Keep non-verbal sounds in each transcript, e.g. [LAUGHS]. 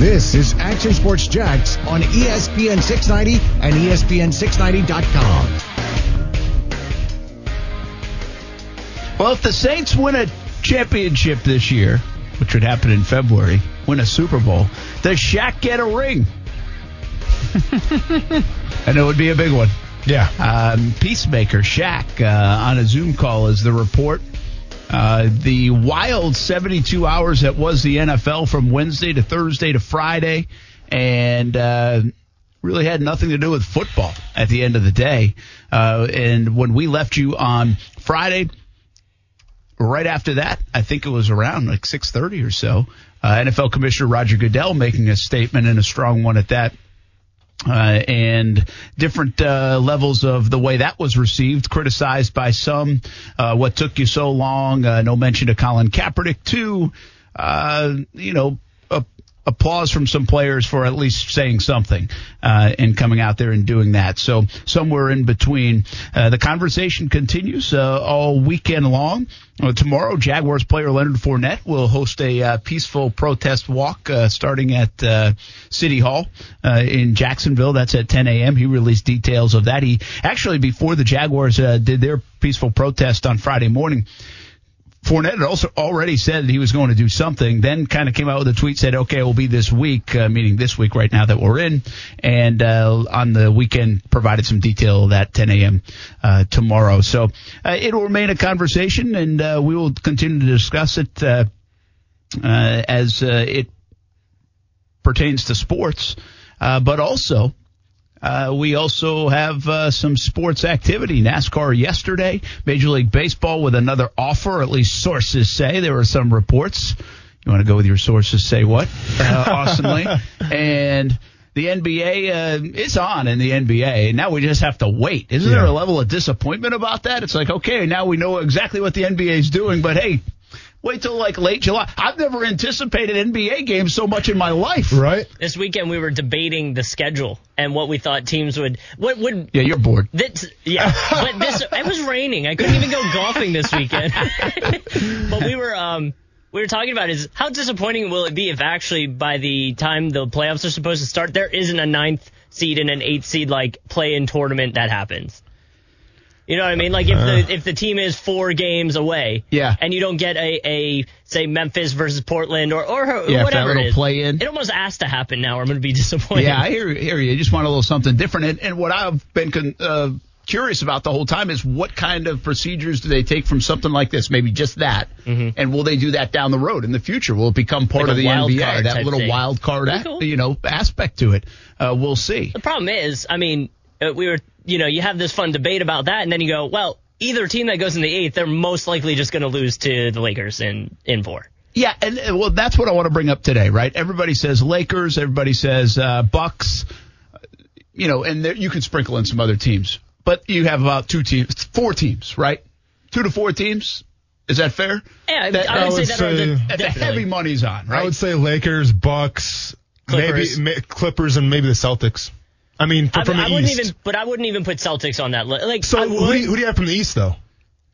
This is Action Sports Jax on ESPN 690 and E ESPN690.com. Well, if the Saints win a championship this year, which would happen in February, win a Super Bowl, does Shaq get a ring? [LAUGHS] and it would be a big one. Yeah. Um, Peacemaker Shaq uh, on a Zoom call is the report. Uh, the wild 72 hours that was the NFL from Wednesday to Thursday to Friday, and uh, really had nothing to do with football at the end of the day. Uh, and when we left you on Friday, right after that, I think it was around like 6:30 or so. Uh, NFL Commissioner Roger Goodell making a statement and a strong one at that. Uh, and different uh, levels of the way that was received, criticized by some. Uh, what took you so long? Uh, no mention of Colin Kaepernick. too. uh, you know, applause from some players for at least saying something uh, and coming out there and doing that. So somewhere in between, uh, the conversation continues uh, all weekend long. Uh, tomorrow, Jaguars player Leonard Fournette will host a uh, peaceful protest walk uh, starting at City Hall in Jacksonville. That's at 10 a.m. He released details of that. He actually, before the Jaguars did their peaceful protest on Friday morning, Fournette had also already said that he was going to do something, then kind of came out with a tweet, said, okay, it will be this week, uh, meaning this week right now that we're in. And, uh, on the weekend provided some detail that 10 a.m. Uh, tomorrow. So, uh, it will remain a conversation and, uh, we will continue to discuss it, uh, as, it pertains to sports. Uh, but also, uh, we also have uh, some sports activity. NASCAR yesterday, Major League Baseball with another offer, at least sources say. There were some reports. You want to go with your sources, say what? Uh, [LAUGHS] Austin Lane. And the NBA uh, is on in the NBA. Now we just have to wait. Isn't there a level of disappointment about that? It's like, okay, now we know exactly what the NBA is doing, but hey, wait till like late July. I've never anticipated NBA games so much in my life. Right? This weekend we were debating the schedule and what we thought teams would what would Yeah, you're bored. this, yeah, but this it was raining. I couldn't even go golfing this weekend. [LAUGHS] but we were um we were talking about is how disappointing will it be if actually by the time the playoffs are supposed to start there isn't a ninth seed and an eighth seed like play in tournament that happens. You know what I mean? Like if the if the team is four games away, Yeah. and you don't get a, a say Memphis versus Portland or or Yeah, whatever little it is, play in. it almost has to happen now. or I'm going to be [LAUGHS] disappointed. Yeah, I hear, hear you. You just want a little something different. And, and what I've been con, uh, curious about the whole time is what kind of procedures do they take from something like this? Maybe just that. And will they do that down the road in the future? Will it become part Mm-hmm. Like of the wild NBA? card That little thing. wild card, cool. you know, aspect to it. Uh, we'll see. The problem is, I mean, uh, we were, you know, you have this fun debate about that, and then you go, well, either team that goes in the eighth, they're most likely just going to lose to the Lakers in in four. Yeah, and uh, well, that's what I want to bring up today, right? Everybody says Lakers, everybody says uh, Bucks, you know, and there, you can sprinkle in some other teams, but you have about two teams, four teams, right? Two to four teams. Is that fair? Yeah, That- I would, I would say that are the, say- That the definitely. heavy money's on, right? I would say Lakers, Bucks, Clippers. maybe ma- Clippers, and maybe the Celtics. I mean, I, from the I wouldn't East. even, but I wouldn't even put Celtics on that list. Like, so I who do, you, who do you have from the East though?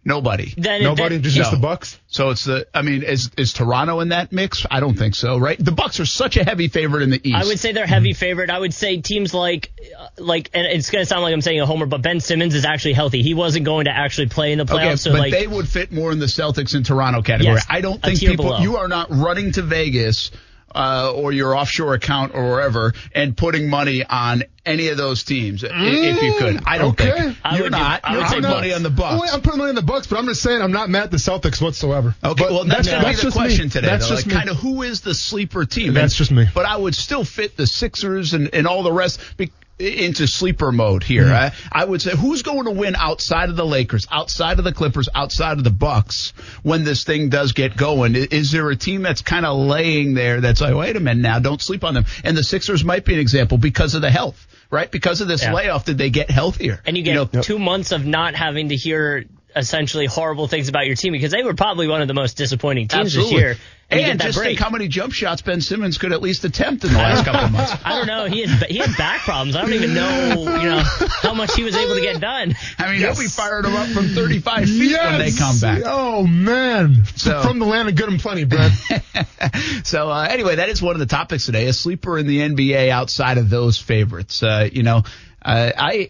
Nobody. then, Nobody, then- just, just the Bucks. So it's the. I mean, is is Toronto in that mix? I don't think so, right? The Bucks are such a heavy favorite in the East. I would say they're heavy favorite. I would say teams like, uh, like, and it's going to sound like I'm saying a homer, but Ben Simmons is actually healthy. He wasn't going to actually play in the playoffs. Okay, so but like, they would fit more in the Celtics and Toronto category. Yes, I don't think people. below. You are not running to Vegas uh, or your offshore account or wherever and putting money on any of those teams i- if you could. I don't okay. think I you're not. I You're would putting money on the Bucks. Well, I'm putting money in the Bucks, but I'm just saying I'm not mad at the Celtics whatsoever. Okay, But well, that's, going that's the just me. question today. That's though. just like, kind of who is the sleeper team? That's And- just me. But I would still fit the Sixers and, and all the rest be, into sleeper mode here. Mm-hmm. I, I would say who's going to win outside of the Lakers, outside of the Clippers, outside of the Bucks when this thing does get going? Is there a team that's kind of laying there that's like, wait a minute now, don't sleep on them? And the Sixers might be an example because of the health, right? Because of this Yeah. layoff, did they get healthier? and you get know, two months of not having to hear essentially horrible things about your team because they were probably one of the most disappointing teams Absolutely. this year. And, And just break. think how many jump shots Ben Simmons could at least attempt in the last couple of months. [LAUGHS] I don't know. He had he had back problems. I don't even know you know how much he was able to get done. I mean, he'll be firing them up from 35 feet when they come back. Oh man, So- from the land of good and plenty, Brett. [LAUGHS] so uh, anyway, that is one of the topics today. A sleeper in the NBA outside of those favorites. Uh, you know, uh, I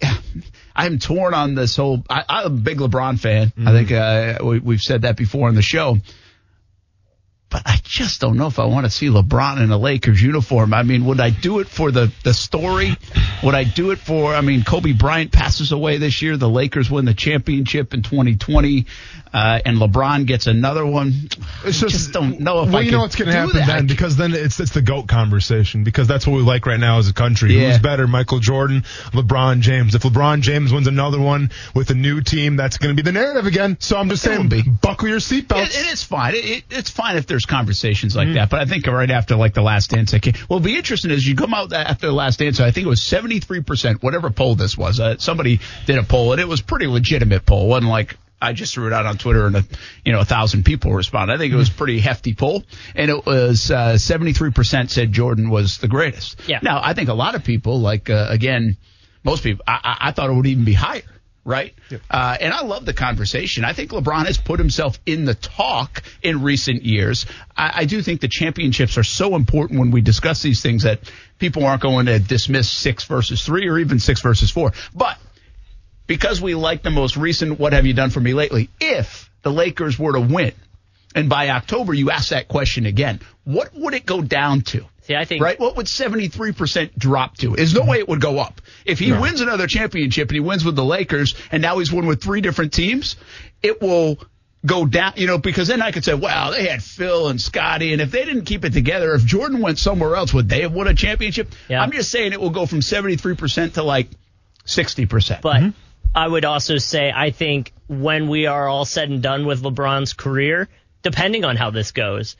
I'm torn on this whole. I, I'm a big LeBron fan. I think uh, we, we've said that before on the show. But I just don't know if I want to see LeBron in a Lakers uniform. I mean, would I do it for the the story? Would I do it for? I mean, Kobe Bryant passes away this year. The Lakers win the championship in 2020, uh, and LeBron gets another one. It's I just don't know if well, I you know what's going to do happen that. then because then it's it's the goat conversation because that's what we like right now as a country. Yeah. Who's better, Michael Jordan, LeBron James? If LeBron James wins another one with a new team, that's going to be the narrative again. So I'm just It saying, buckle your seatbelts. It, it is fine. It, it, it's fine if there's conversations like that. But I think right after like the last dance, I can't. Well, it'll be interesting is you come out after the last dance. I think it was 73 percent, whatever poll this was. Uh, somebody did a poll, and it was pretty legitimate poll. It wasn't like I just threw it out on Twitter and a, you know a thousand people responded. I think it was pretty hefty poll, and it was uh, 73 percent said Jordan was the greatest. Yeah. Now I think a lot of people, like uh, again, most people, I, I, I thought it would even be higher right? Uh, and I love the conversation. I think LeBron has put himself in the talk in recent years. I, I do think the championships are so important when we discuss these things that people aren't going to dismiss six versus three or even six versus four. But because we like the most recent, what have you done for me lately? If the Lakers were to win, and by October you ask that question again, what would it go down to? See, I think Right? What would 73% drop to? There's no mm-hmm. way it would go up. If he wins another championship and he wins with the Lakers and now he's won with three different teams, it will go down, you know, because then I could say, wow, they had Phil and Scotty, and if they didn't keep it together, if Jordan went somewhere else, would they have won a championship? Yeah. I'm just saying it will go from 73% to like 60%. But mm-hmm. I would also say I think when we are all said and done with LeBron's career, depending on how this goes,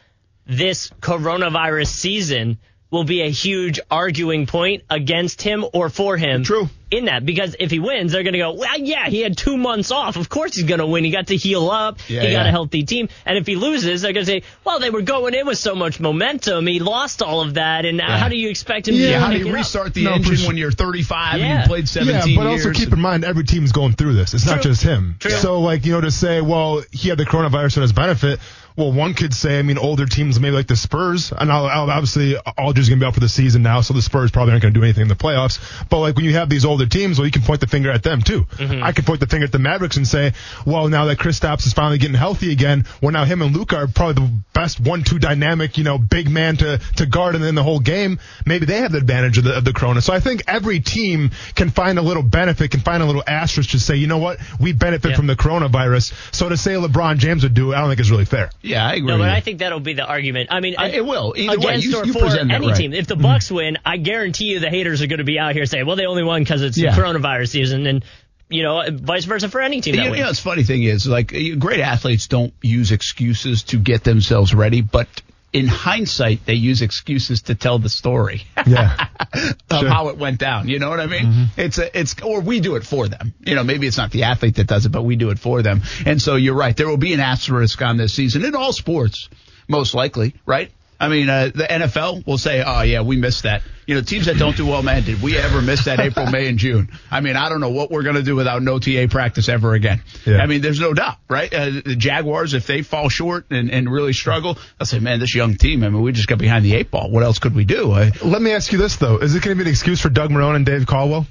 this coronavirus season will be a huge arguing point against him or for him. True. In that, because if he wins, they're going to go, well, yeah, he had two months off. Of course he's going to win. He got to heal up. Yeah, he got a healthy team. And if he loses, they're going to say, well, they were going in with so much momentum. He lost all of that. And how do you expect him Yeah, to yeah, how do you it up? restart the No, engine sure. when you're 35 Yeah. and you played 17 yeah, but years? also keep in mind every team's going through this. It's not just him. True. So like you know to say, well, he had the coronavirus to his benefit. Well, one could say, I mean, older teams maybe like the Spurs, and I'll, I'll- obviously Aldridge's gonna be out for the season now, so the Spurs probably aren't gonna do anything in the playoffs. But like when you have these older teams, well, you can point the finger at them too. Mm-hmm. I could point the finger at the Mavericks and say, well, now that Chris Kristaps is finally getting healthy again, well, now him and Luka are probably the best one-two dynamic, you know, big man to to guard and then the whole game. Maybe they have the advantage of the of the Corona. So I think every team can find a little benefit, can find a little asterisk to say, you know what, we benefit Yeah. from the coronavirus. So to say LeBron James would do it, I don't think is really fair. Yeah, I agree. No, but. I think that'll be the argument. I mean, I- it will. Either against you- or you for any right. team. If the Bucks win, I guarantee you the haters are going to be out here saying, "Well, they only won because it's Yeah. the coronavirus season," and you know, vice versa for any team that You, you know, it's funny thing is like great athletes don't use excuses to get themselves ready, but in hindsight, they use excuses to tell the story Yeah. [LAUGHS] of Sure. how it went down. You know what I mean? Mm-hmm. It's a, it's, or we do it for them. You know, maybe it's not the athlete that does it, but we do it for them. And so you're right. There will be an asterisk on this season in all sports, most likely, right? I mean, uh, the NFL will say, "Oh yeah, we missed that." You know, teams that don't do well, man, did we ever miss that April, [LAUGHS] May, and June? I mean, I don't know what we're going to do without no TA practice ever again. Yeah. I mean, there's no doubt, right? Uh, the Jaguars, if they fall short and, and really struggle, I'll say, "Man, this young team. I mean, we just got behind the eight ball. What else could we do?" I, Let me ask you this though: Is it going to be an excuse for Doug Marrone and Dave Caldwell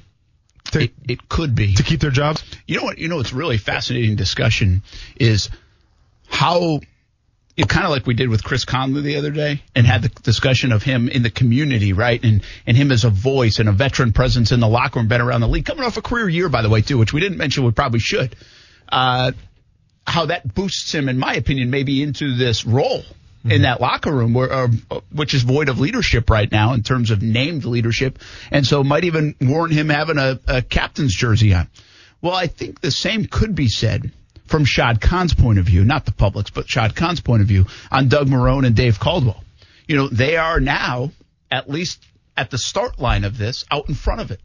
to it, it could be. to keep their jobs? You know what? You know what's really fascinating discussion is how know, kind of like we did with Chris Conley the other day, and had the discussion of him in the community, right? And and him as a voice and a veteran presence in the locker room, been around the league, coming off a career year, by the way, too, which we didn't mention. We probably should. Uh, how that boosts him, in my opinion, maybe into this role in that locker room, where, uh, which is void of leadership right now in terms of named leadership, and so might even warrant him having a, a captain's jersey on. Well, I think the same could be said from Shad Khan's point of view, not the public's, but Shad Khan's point of view on Doug Marrone and Dave Caldwell. You know, they are now, at least at the start line of this, out in front of it.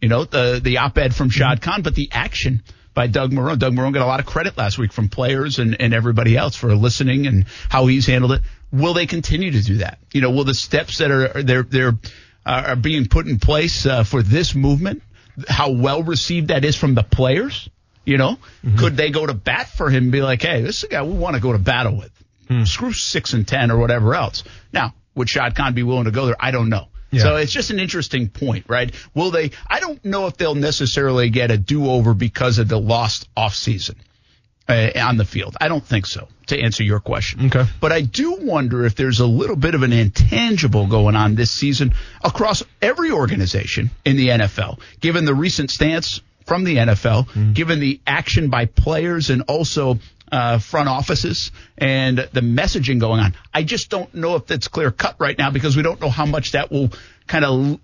You know, the the op-ed from Shad Khan, but the action by Doug Marrone. Doug Marrone got a lot of credit last week from players and, and everybody else for listening and how he's handled it. Will they continue to do that? You know, will the steps that are they're they're uh, are being put in place uh, for this movement, how well received that is from the players? You know, mm-hmm. could they go to bat for him and be like, hey, this is a guy we want to go to battle with? Hmm. Screw six and ten or whatever else. Now, would Shad Khan be willing to go there? I don't know. Yeah. So it's just an interesting point, right? Will they? I don't know if they'll necessarily get a do-over because of the lost offseason uh, on the field. I don't think so. To answer your question, okay. But I do wonder if there's a little bit of an intangible going on this season across every organization in the NFL, given the recent stance from the NFL, mm. given the action by players and also uh, front offices and the messaging going on. I just don't know if that's clear cut right now because we don't know how much that will kind of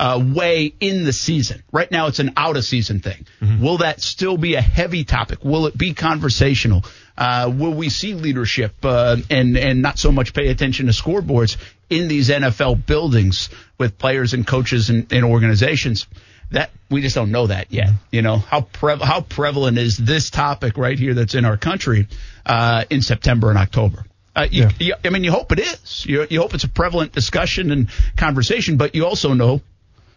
uh, weigh in the season. Right now, it's an out of season thing. Mm-hmm. Will that still be a heavy topic? Will it be conversational? Uh, will we see leadership uh, and and not so much pay attention to scoreboards in these NFL buildings with players and coaches and, and organizations? That we just don't know that yet. You know how pre- how prevalent is this topic right here that's in our country uh, in September and October. Uh, you, yeah. you, I mean, you hope it is. You, you hope it's a prevalent discussion and conversation, but you also know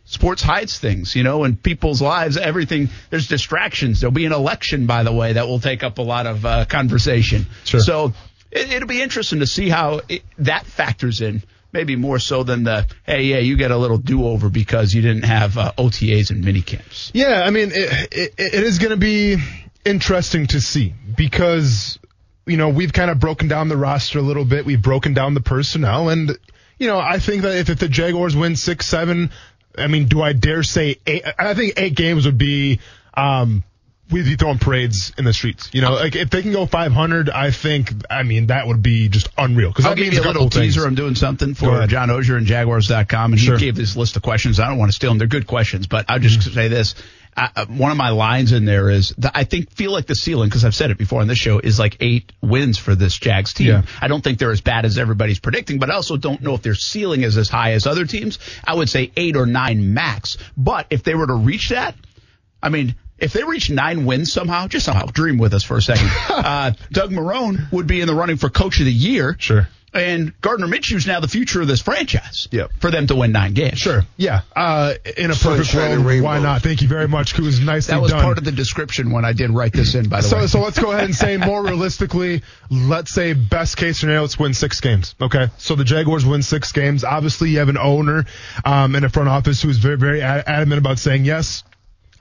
sports hides things, you know, in people's lives, everything, there's distractions. There'll be an election, by the way, that will take up a lot of uh, conversation. Sure. So it, will be interesting to see how it, that factors in maybe more so than the hey yeah you get a little do over because you didn't have uh, OTAs and mini camps. Yeah, I mean it, it, it is going to be interesting to see because you know we've kind of broken down the roster a little bit, we've broken down the personnel, and you know I think that if, if the Jaguars win six seven, I mean do I dare say eight? I think eight games would be. Um, we'd be throwing parades in the streets. You know, like if they can go 500, I think, I mean, that would be just unreal. Because I'll give you a little teaser. I'm doing something for John Oehser and Jaguars.com, and sure. he gave this list of questions. I don't want to steal them; they're good questions, but I'll just mm-hmm. say this. I, one of my lines in there is that I think feel like the ceiling because I've said it before on this show is like eight wins for this Jags team. Yeah. I don't think they're as bad as everybody's predicting, but I also don't know if their ceiling is as high as other teams. I would say eight or nine max. But if they were to reach that, I mean, if they reach nine wins somehow, just somehow, dream with us for a second. [LAUGHS] uh, Doug Marrone would be in the running for coach of the year. Sure. And Gardner Minshew's now the future of this franchise. Yep. For them to win nine games. Sure. Yeah. Uh, in a perfect world, why not? Thank you very much. It was nicely That was done. part of the description when I did write this in, by the so, way. So let's go ahead and say more realistically, let's say best case scenario, let's win six games. Okay. So the Jaguars win six games. Obviously, you have an owner um, in a front office who's very, very adamant about saying, yes,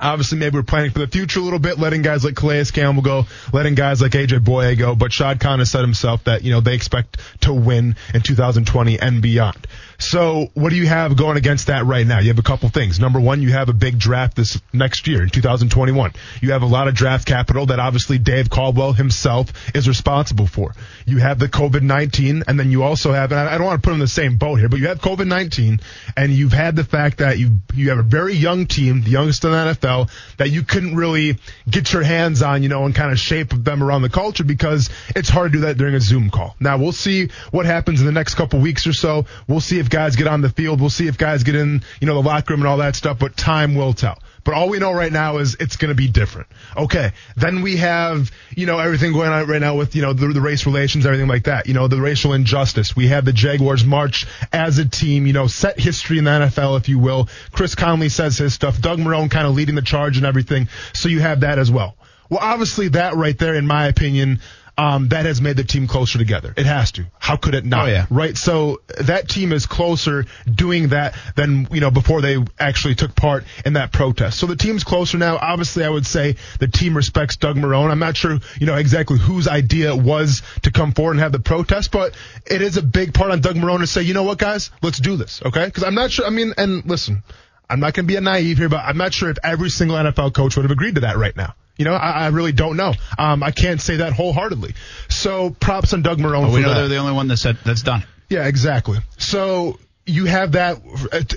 Obviously, maybe we're planning for the future a little bit, letting guys like Calais Campbell go, letting guys like AJ Bouye go. But Shad Khan has said himself that, you know, they expect to win in 2020 and beyond. So what do you have going against that right now? You have a couple things. Number one, you have a big draft this next year in 2021. You have a lot of draft capital that obviously Dave Caldwell himself is responsible for. You have the COVID-19 and then you also have, and I don't want to put them in the same boat here, but you have COVID-19 and you've had the fact that you, you have a very young team, the youngest in the NFL, that you couldn't really get your hands on, you know, and kind of shape them around the culture because it's hard to do that during a Zoom call. Now we'll see what happens in the next couple weeks or so. We'll see if guys get on the field. We'll see if guys get in, you know, the locker room and all that stuff, but time will tell. But all we know right now is it's going to be different. Okay. Then we have, you know, everything going on right now with, you know, the, the race relations, everything like that. You know, the racial injustice. We have the Jaguars march as a team, you know, set history in the NFL, if you will. Chris Conley says his stuff. Doug Marrone kind of leading the charge and everything. So you have that as well. Well, obviously that right there, in my opinion, um, that has made the team closer together. It has to. How could it not? Oh, yeah. Right. So that team is closer doing that than you know before they actually took part in that protest. So the team's closer now. Obviously, I would say the team respects Doug Marrone. I'm not sure you know exactly whose idea it was to come forward and have the protest, but it is a big part on Doug Marrone to say, you know what, guys, let's do this. Okay? Because I'm not sure. I mean, and listen. I'm not going to be a naive here, but I'm not sure if every single NFL coach would have agreed to that right now. You know, I, I really don't know. Um, I can't say that wholeheartedly. So props on Doug Marrone. Well, we know that. they're the only one that said that's done. Yeah, exactly. So you have that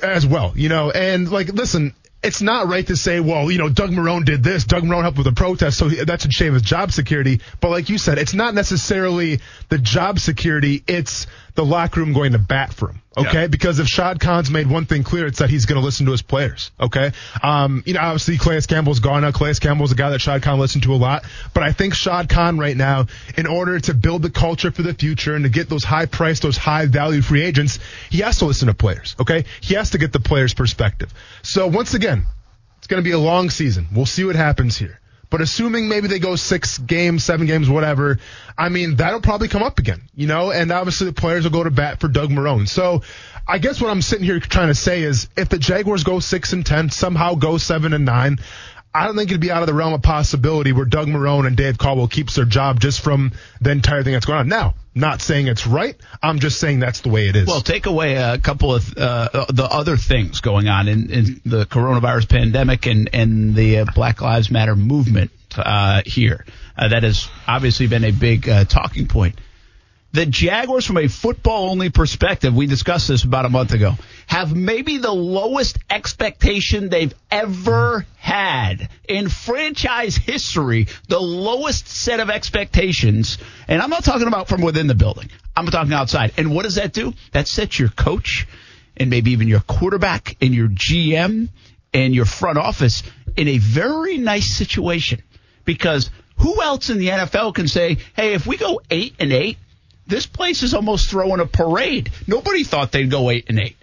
as well, you know, and like, listen, it's not right to say, well, you know, Doug Marrone did this. Doug Marrone helped with the protest, so that's a shame of job security. But like you said, it's not necessarily the job security. It's the locker room going to bat for him. Okay, Yeah. because if Shad Khan's made one thing clear, it's that he's going to listen to his players. Okay, um, you know, obviously Calais Campbell's gone now. Calais Campbell's a guy that Shad Khan listened to a lot, but I think Shad Khan right now, in order to build the culture for the future and to get those high price, those high value free agents, he has to listen to players. Okay, he has to get the players' perspective. So once again, it's going to be a long season. We'll see what happens here. But assuming maybe they go six games, seven games, whatever, I mean, that'll probably come up again, you know, and obviously the players will go to bat for Doug Marrone. So I guess what I'm sitting here trying to say is if the Jaguars go six and 10, somehow go seven and nine, I don't think it'd be out of the realm of possibility where Doug Marrone and Dave Caldwell keeps their job just from the entire thing that's going on. Now, not saying it's right. I'm just saying that's the way it is. Well, take away a couple of uh, the other things going on in, in the coronavirus pandemic and, and the uh, Black Lives Matter movement uh, here. Uh, that has obviously been a big uh, talking point. The Jaguars, from a football only perspective, we discussed this about a month ago, have maybe the lowest expectation they've ever had in franchise history, the lowest set of expectations. And I'm not talking about from within the building, I'm talking outside. And what does that do? That sets your coach and maybe even your quarterback and your GM and your front office in a very nice situation because who else in the NFL can say, hey, if we go eight and eight, this place is almost throwing a parade. Nobody thought they'd go eight and eight.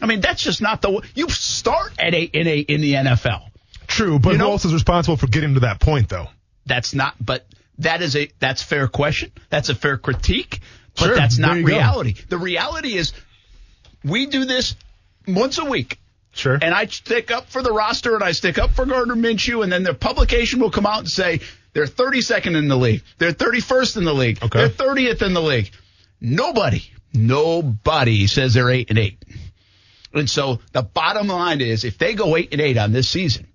I mean, that's just not the way. you start at eight and eight in the NFL. True, but you know- who else is responsible for getting to that point, though? That's not, but that is a that's fair question. That's a fair critique, but Sure, that's not you go. reality. The reality is we do this once a week. Sure. And I stick up for the roster and I stick up for Gardner Minshew, and then the publication will come out and say they're 32nd in the league, they're 31st in the league, Okay. they're 30th in the league. Nobody, nobody says they're eight and eight. And so the bottom line is, if they go eight and eight on this season,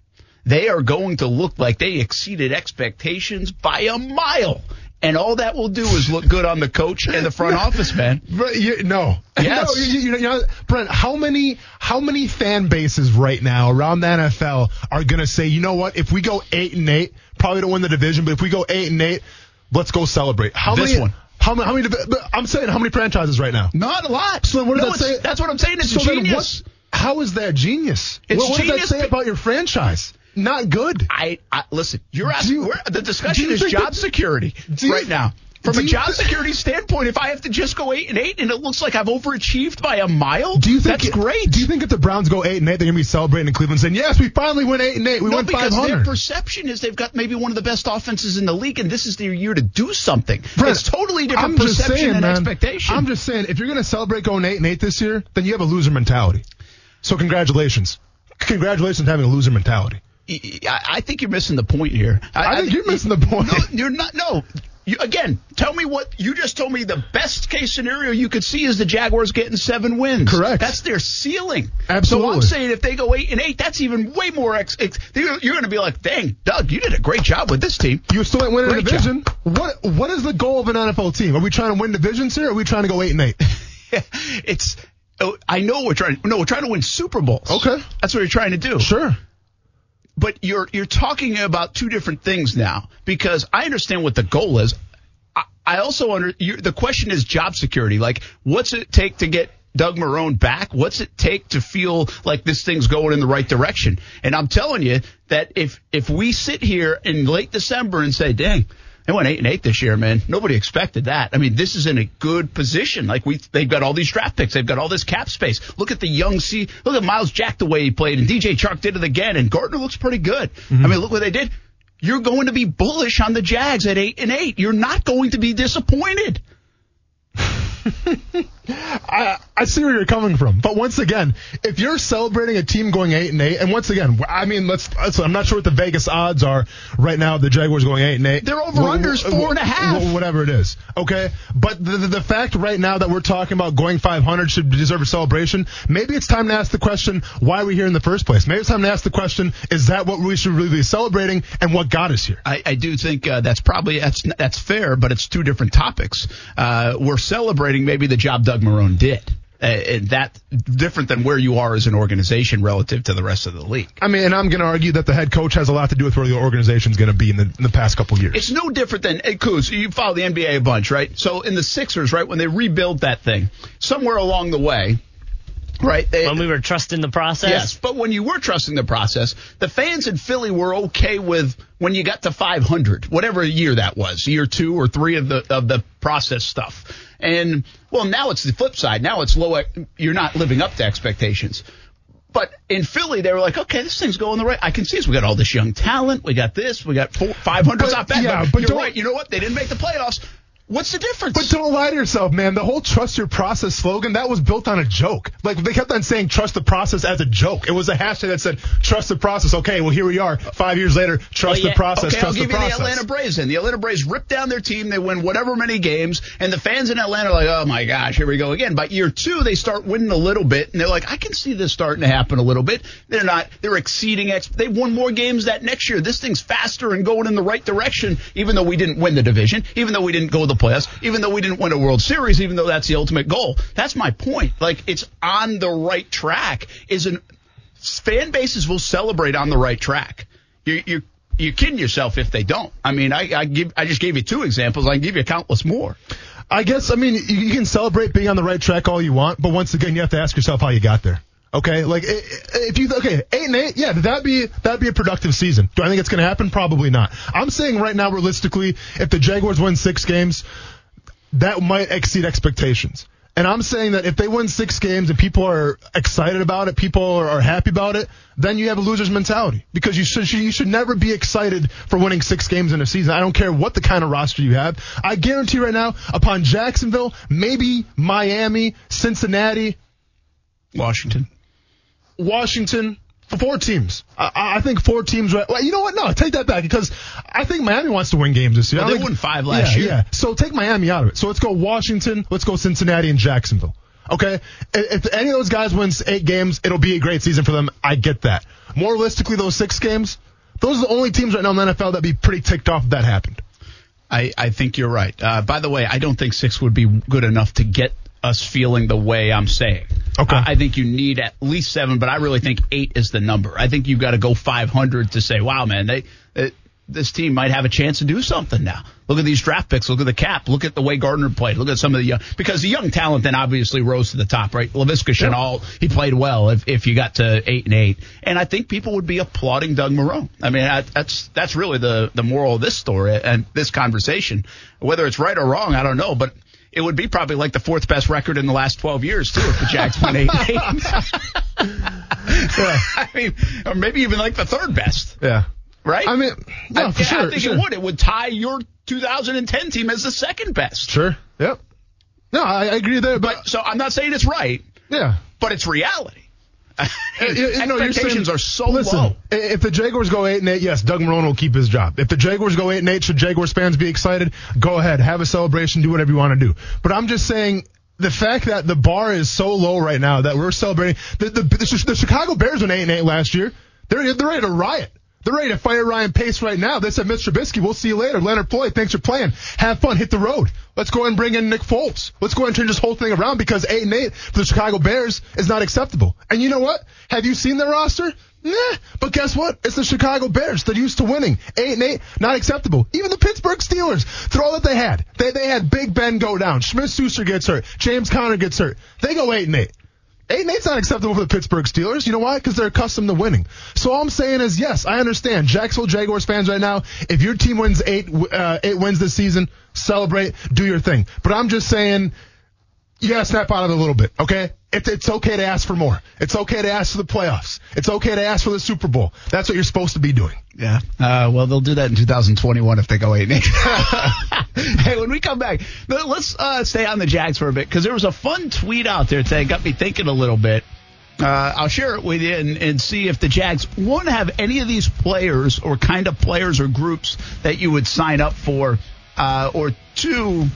they are going to look like they exceeded expectations by a mile. And all that will do is look good on the coach and the front [LAUGHS] office, man. But you, no. Yes. No, you, you, you know, Brent, how many how many fan bases right now around the NFL are going to say, you know what, if we go 8 and 8, probably don't win the division, but if we go 8 and 8, let's go celebrate. How This many one. How many, how many I'm saying how many franchises right now? Not a lot. So what does No, that? That's what I'm saying. It's so genius. what's- how is that genius? It's what, what does genius that say about your franchise? Not good. I, I listen. You're asking. you- the discussion is job that- security you- right now. From a job thi- security standpoint, if I have to just go eight and eight, and it looks like I've overachieved by a mile, Do you think that's great? Do you think if the Browns go 8 and 8, they're going to be celebrating in Cleveland saying, "Yes, we finally went 8 and 8. We no, went because 500." their perception is they've got maybe one of the best offenses in the league, and this is their year to do something. Brent, it's totally different I'm just perception saying, and man, expectation. I'm just saying, if you're going to celebrate going eight and eight this year, then you have a loser mentality. So congratulations, congratulations on having a loser mentality. I I think you're missing the point here. I think you're missing the point. No, you're not. No. You, again, tell me what you just told me. The best case scenario you could see is the Jaguars getting seven wins. Correct. That's their ceiling. Absolutely. So I'm saying if they go eight and eight, that's even way more. Ex, ex, you're, going to be like, dang, Doug, you did a great job with this team. You still ain't winning a Great division. What What is the goal of an NFL team? Are we trying to win divisions here? or Are we trying to go eight and eight? [LAUGHS] it's. oh, I know we're trying. No, we're trying to win Super Bowls. Okay. That's what you're trying to do. Sure. But you're you're talking about two different things now because I understand what the goal is. I, I also under the question is job security. Like, what's it take to get Doug Marrone back? What's it take to feel like this thing's going in the right direction? And I'm telling you that if if we sit here in late December and say, "Dang." They went eight and eight this year, man. Nobody expected that. I mean, this is in a good position. Like we, they've got all these draft picks. They've got all this cap space. Look at the young C. Look at Myles Jack the way he played, and DJ Chark did it again, and Gardner looks pretty good. Mm-hmm. I mean, look what they did. You're going to be bullish on the Jags at eight and eight. You're not going to be disappointed. [LAUGHS] I, I see where you're coming from, but once again, if you're celebrating a team going eight and eight, and once again, I mean, let's. let's I'm not sure what the Vegas odds are right now. The Jaguars going eight and eight. They're over-under's Wh- wh- four and a half. wh- Whatever it is, okay. But the, the the fact right now that we're talking about going 500 should deserve a celebration. Maybe it's time to ask the question: Why are we here in the first place? Maybe it's time to ask the question: Is that what we should really be celebrating, and what got us here? I, I do think uh, that's probably that's that's fair, but it's two different topics. Uh, we're celebrating maybe the job Doug Marrone did. Uh, and that different than where you are as an organization relative to the rest of the league. I mean, and I'm going to argue that the head coach has a lot to do with where the organization's going to be in the, in the past couple years. It's no different than hey, Kuz. You follow the NBA a bunch, right? So in the Sixers, right, when they rebuild that thing, somewhere along the way, right? They, when we were trusting the process. Yes, but when you were trusting the process, the fans in Philly were okay with when you got to 500, whatever year that was, year two or three of the of the process stuff. And well, now it's the flip side. Now it's low. You're not living up to expectations. But in Philly, they were like, okay, this thing's going the right. I can see this. We got all this young talent. We got this. We got four, 500. It's not bad. Yeah, but, but you're right. You know what? They didn't make the playoffs. What's the difference? But don't lie to yourself, man. The whole trust your process slogan, that was built on a joke. Like, they kept on saying trust the process as a joke. It was a hashtag that said trust the process. Okay, well, here we are. Five years later, trust yeah. the process, okay, trust I'll give the you the Atlanta Braves then. The Atlanta Braves rip down their team. They win whatever many games. And the fans in Atlanta are like, oh my gosh, here we go again. By year two, they start winning a little bit. And they're like, I can see this starting to happen a little bit. They're not, they're exceeding, ex- they've won more games that next year. This thing's faster and going in the right direction, even though we didn't win the division, even though we didn't go the playoffs, even though we didn't win a World Series, even though that's the ultimate goal. That's my point. Like it's on the right track. Is an fan bases will celebrate on the right track. You you you're kidding yourself if they don't. I mean, I, I give I just gave you two examples. I can give you countless more. I guess I mean you can celebrate being on the right track all you want, but once again you have to ask yourself how you got there. Okay, like if you okay eight and eight, yeah, that be that be a productive season? Do I think it's going to happen? Probably not. I'm saying right now, realistically, if the Jaguars win six games, that might exceed expectations. And I'm saying that if they win six games and people are excited about it, people are, happy about it, then you have a loser's mentality because you should you should never be excited for winning six games in a season. I don't care what the kind of roster you have. I guarantee right now, upon Jacksonville, maybe Miami, Cincinnati, Washington, Washington, four teams. I, I, think four teams. Right. Well, you know what? No, take that back because I think Miami wants to win games this year. Well, they think, won five last yeah, year. Yeah. So take Miami out of it. So let's go Washington. Let's go Cincinnati and Jacksonville. Okay. If any of those guys wins eight games, it'll be a great season for them. I get that. More realistically, those six games, those are the only teams right now in the NFL that'd be pretty ticked off if that happened. I, I think you're right. Uh, by the way, I don't think six would be good enough to get us feeling the way I'm saying. Okay. I, I think you need at least seven, but I really think eight is the number. I think you've got to go 500 to say, wow, man, they, they this team might have a chance to do something now. Look at these draft picks. Look at the cap. Look at the way Gardner played. Look at some of the young, because the young talent then obviously rose to the top, right? Laviska Shenault, he played well if, if you got to eight and eight. And I think people would be applauding Doug Marrone. I mean, that's, that's really the, the moral of this story and this conversation. Whether it's right or wrong, I don't know, but it would be probably like the fourth best record in the last 12 years, too, if the Jags won eight [LAUGHS] games. [LAUGHS] I mean, or maybe even like the third best. Yeah. Right? I mean, yeah, I, for sure. I think sure. it would. It would tie your 2010 team as the second best. Sure. Yep. No, I, I agree there. But, but so I'm not saying it's right. Yeah. But it's reality. Uh, you know, expectations saying, are so listen, low. If the Jaguars go eight and eight, yes, Doug Marrone will keep his job. If the Jaguars go eight and eight, should Jaguars fans be excited? Go ahead, have a celebration, do whatever you want to do. But I'm just saying. The fact that the bar is so low right now that we're celebrating the the, the, the Chicago Bears went eight and eight last year. They're they're ready to riot. They're ready to fire Ryan Pace right now. They said, Mr. Trubisky, we'll see you later. Leonard Floyd, thanks for playing. Have fun. Hit the road. Let's go and bring in Nick Foles. Let's go and turn this whole thing around because 8 and 8 for the Chicago Bears is not acceptable. And you know what? Have you seen their roster? Nah. But guess what? It's the Chicago Bears. They're used to winning. 8 and 8, not acceptable. Even the Pittsburgh Steelers, through all that they had, they, they had Big Ben go down. Smith Schuster gets hurt. James Conner gets hurt. They go 8 and 8. Eight and eight's not acceptable for the Pittsburgh Steelers. You know why? Because they're accustomed to winning. So all I'm saying is, yes, I understand. Jacksonville Jaguars fans right now, if your team wins eight, uh, eight wins this season, celebrate, do your thing. But I'm just saying, you gotta snap out of it a little bit, okay? It's, it's okay to ask for more. It's okay to ask for the playoffs. It's okay to ask for the Super Bowl. That's what you're supposed to be doing. Yeah. Uh, well, they'll do that in 2021 if they go 8 8. [LAUGHS] hey, when we come back, let's uh, stay on the Jags for a bit because there was a fun tweet out there today. Got me thinking a little bit. Uh, I'll share it with you and, and see if the Jags, one, have any of these players or kind of players or groups that you would sign up for, uh, or two,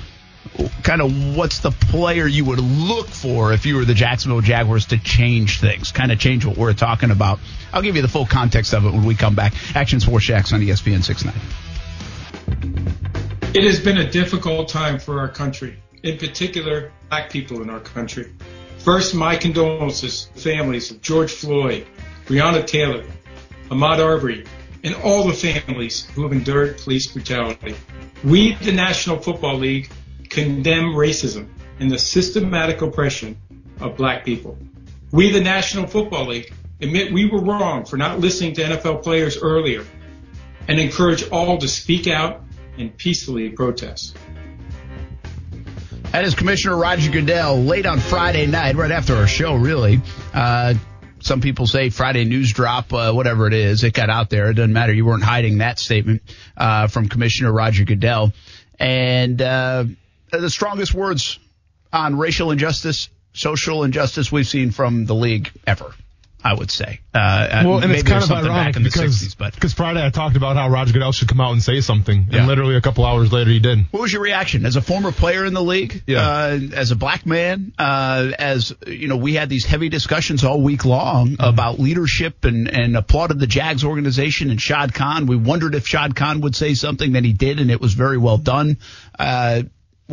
kind of what's the player you would look for if you were the Jacksonville Jaguars to change things, kind of change what we're talking about. I'll give you the full context of it when we come back. Action Sports Jax on ESPN 690. It has been a difficult time for our country, in particular, black people in our country. First, my condolences to the families of George Floyd, Breonna Taylor, Ahmaud Arbery, and all the families who have endured police brutality. We, the National Football League, condemn racism and the systematic oppression of black people. We, the National Football League, admit we were wrong for not listening to NFL players earlier and encourage all to speak out and peacefully protest. That is Commissioner Roger Goodell late on Friday night, right after our show, really. Uh, some people say Friday news drop, uh, whatever it is, it got out there. It doesn't matter. You weren't hiding that statement uh, from Commissioner Roger Goodell. And uh, the strongest words on racial injustice, social injustice we've seen from the league ever. I would say. Uh, well, and it's kind of ironic because 60s, but. because Friday I talked about how Roger Goodell should come out and say something, Yeah. and literally a couple hours later he did. What was your reaction as a former player in the league? Yeah. Uh, as a black man, uh, as you know, we had these heavy discussions all week long Mm-hmm. about leadership and, and applauded the Jags organization and Shad Khan. We wondered if Shad Khan would say something, then he did, and it was very well done.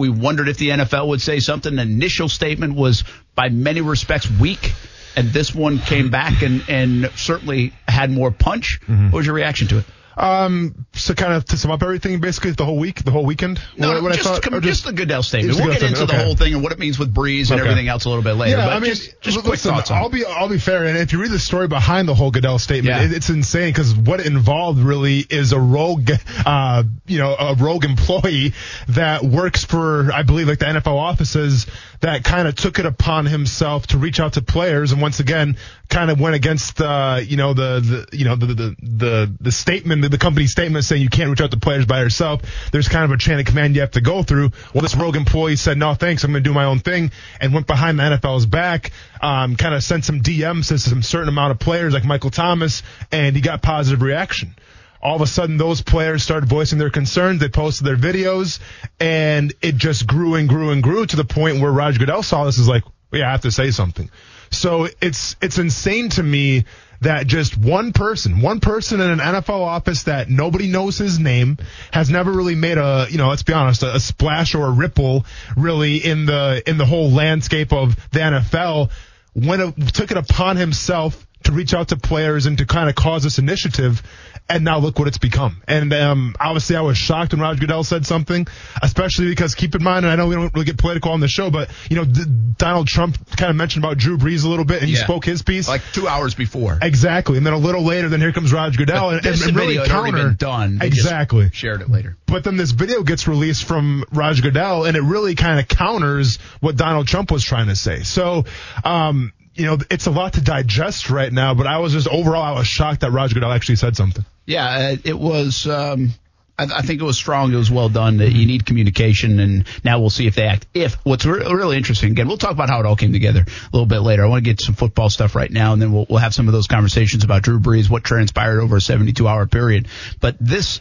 We wondered if the NFL would say something. The initial statement was, by many respects, weak. And this one came back and, and certainly had more punch. Mm-hmm. What was your reaction to it? Um, so kind of to sum up everything, basically the whole week, the whole weekend. No, What- what I just, thought- com- or just, the Goodell statement. We'll Goodell get into statement, the okay. whole thing and what it means with Brees and Okay. everything else a little bit later. Yeah, but I mean, just, just quick listen, thoughts I'll be I'll be fair, and if you read the story behind the whole Goodell statement, Yeah. it, it's insane because what it involved really is a rogue, uh, you know, a rogue employee that works for, I believe, like the NFL offices that kind of took it upon himself to reach out to players, and once again, kind of went against, uh, you know, the, the you know the the the, the statement, the, the company statement saying you can't reach out to players by yourself. There's kind of a chain of command you have to go through. Well, this rogue employee said, no, thanks, I'm going to do my own thing, and went behind the NFL's back, um, kind of sent some DMs to some certain amount of players like Michael Thomas, and he got positive reaction. All of a sudden, those players started voicing their concerns. They posted their videos, and it just grew and grew and grew to the point where Roger Goodell saw this is like, yeah, I have to say something. So it's it's insane to me that just one person, one person in an NFL office that nobody knows his name, has never really made a, you know, let's be honest, a, a splash or a ripple really in the in the whole landscape of the NFL, when it, took it upon himself to reach out to players and to kind of cause this initiative. And now look what it's become. And um, obviously, I was shocked when Roger Goodell said something, especially because keep in mind, and I know we don't really get political on the show, but you know, D- Donald Trump kind of mentioned about Drew Brees a little bit, and he spoke his piece. Like two hours before. Exactly, and then a little later, then here comes Roger Goodell, and, this and really video had already counter done. They exactly. shared it later. But then this video gets released from Roger Goodell, and it really kind of counters what Donald Trump was trying to say. So, um, you know, it's a lot to digest right now. But I was just overall, I was shocked that Roger Goodell actually said something. Yeah, uh, it was. Um, I, think it was strong. It was well done. You need communication, and now we'll see if they act. If what's re- really interesting, again, we'll talk about how it all came together a little bit later. I want to get some football stuff right now, and then we'll, we'll have some of those conversations about Drew Brees, what transpired over a 72 hour period. But this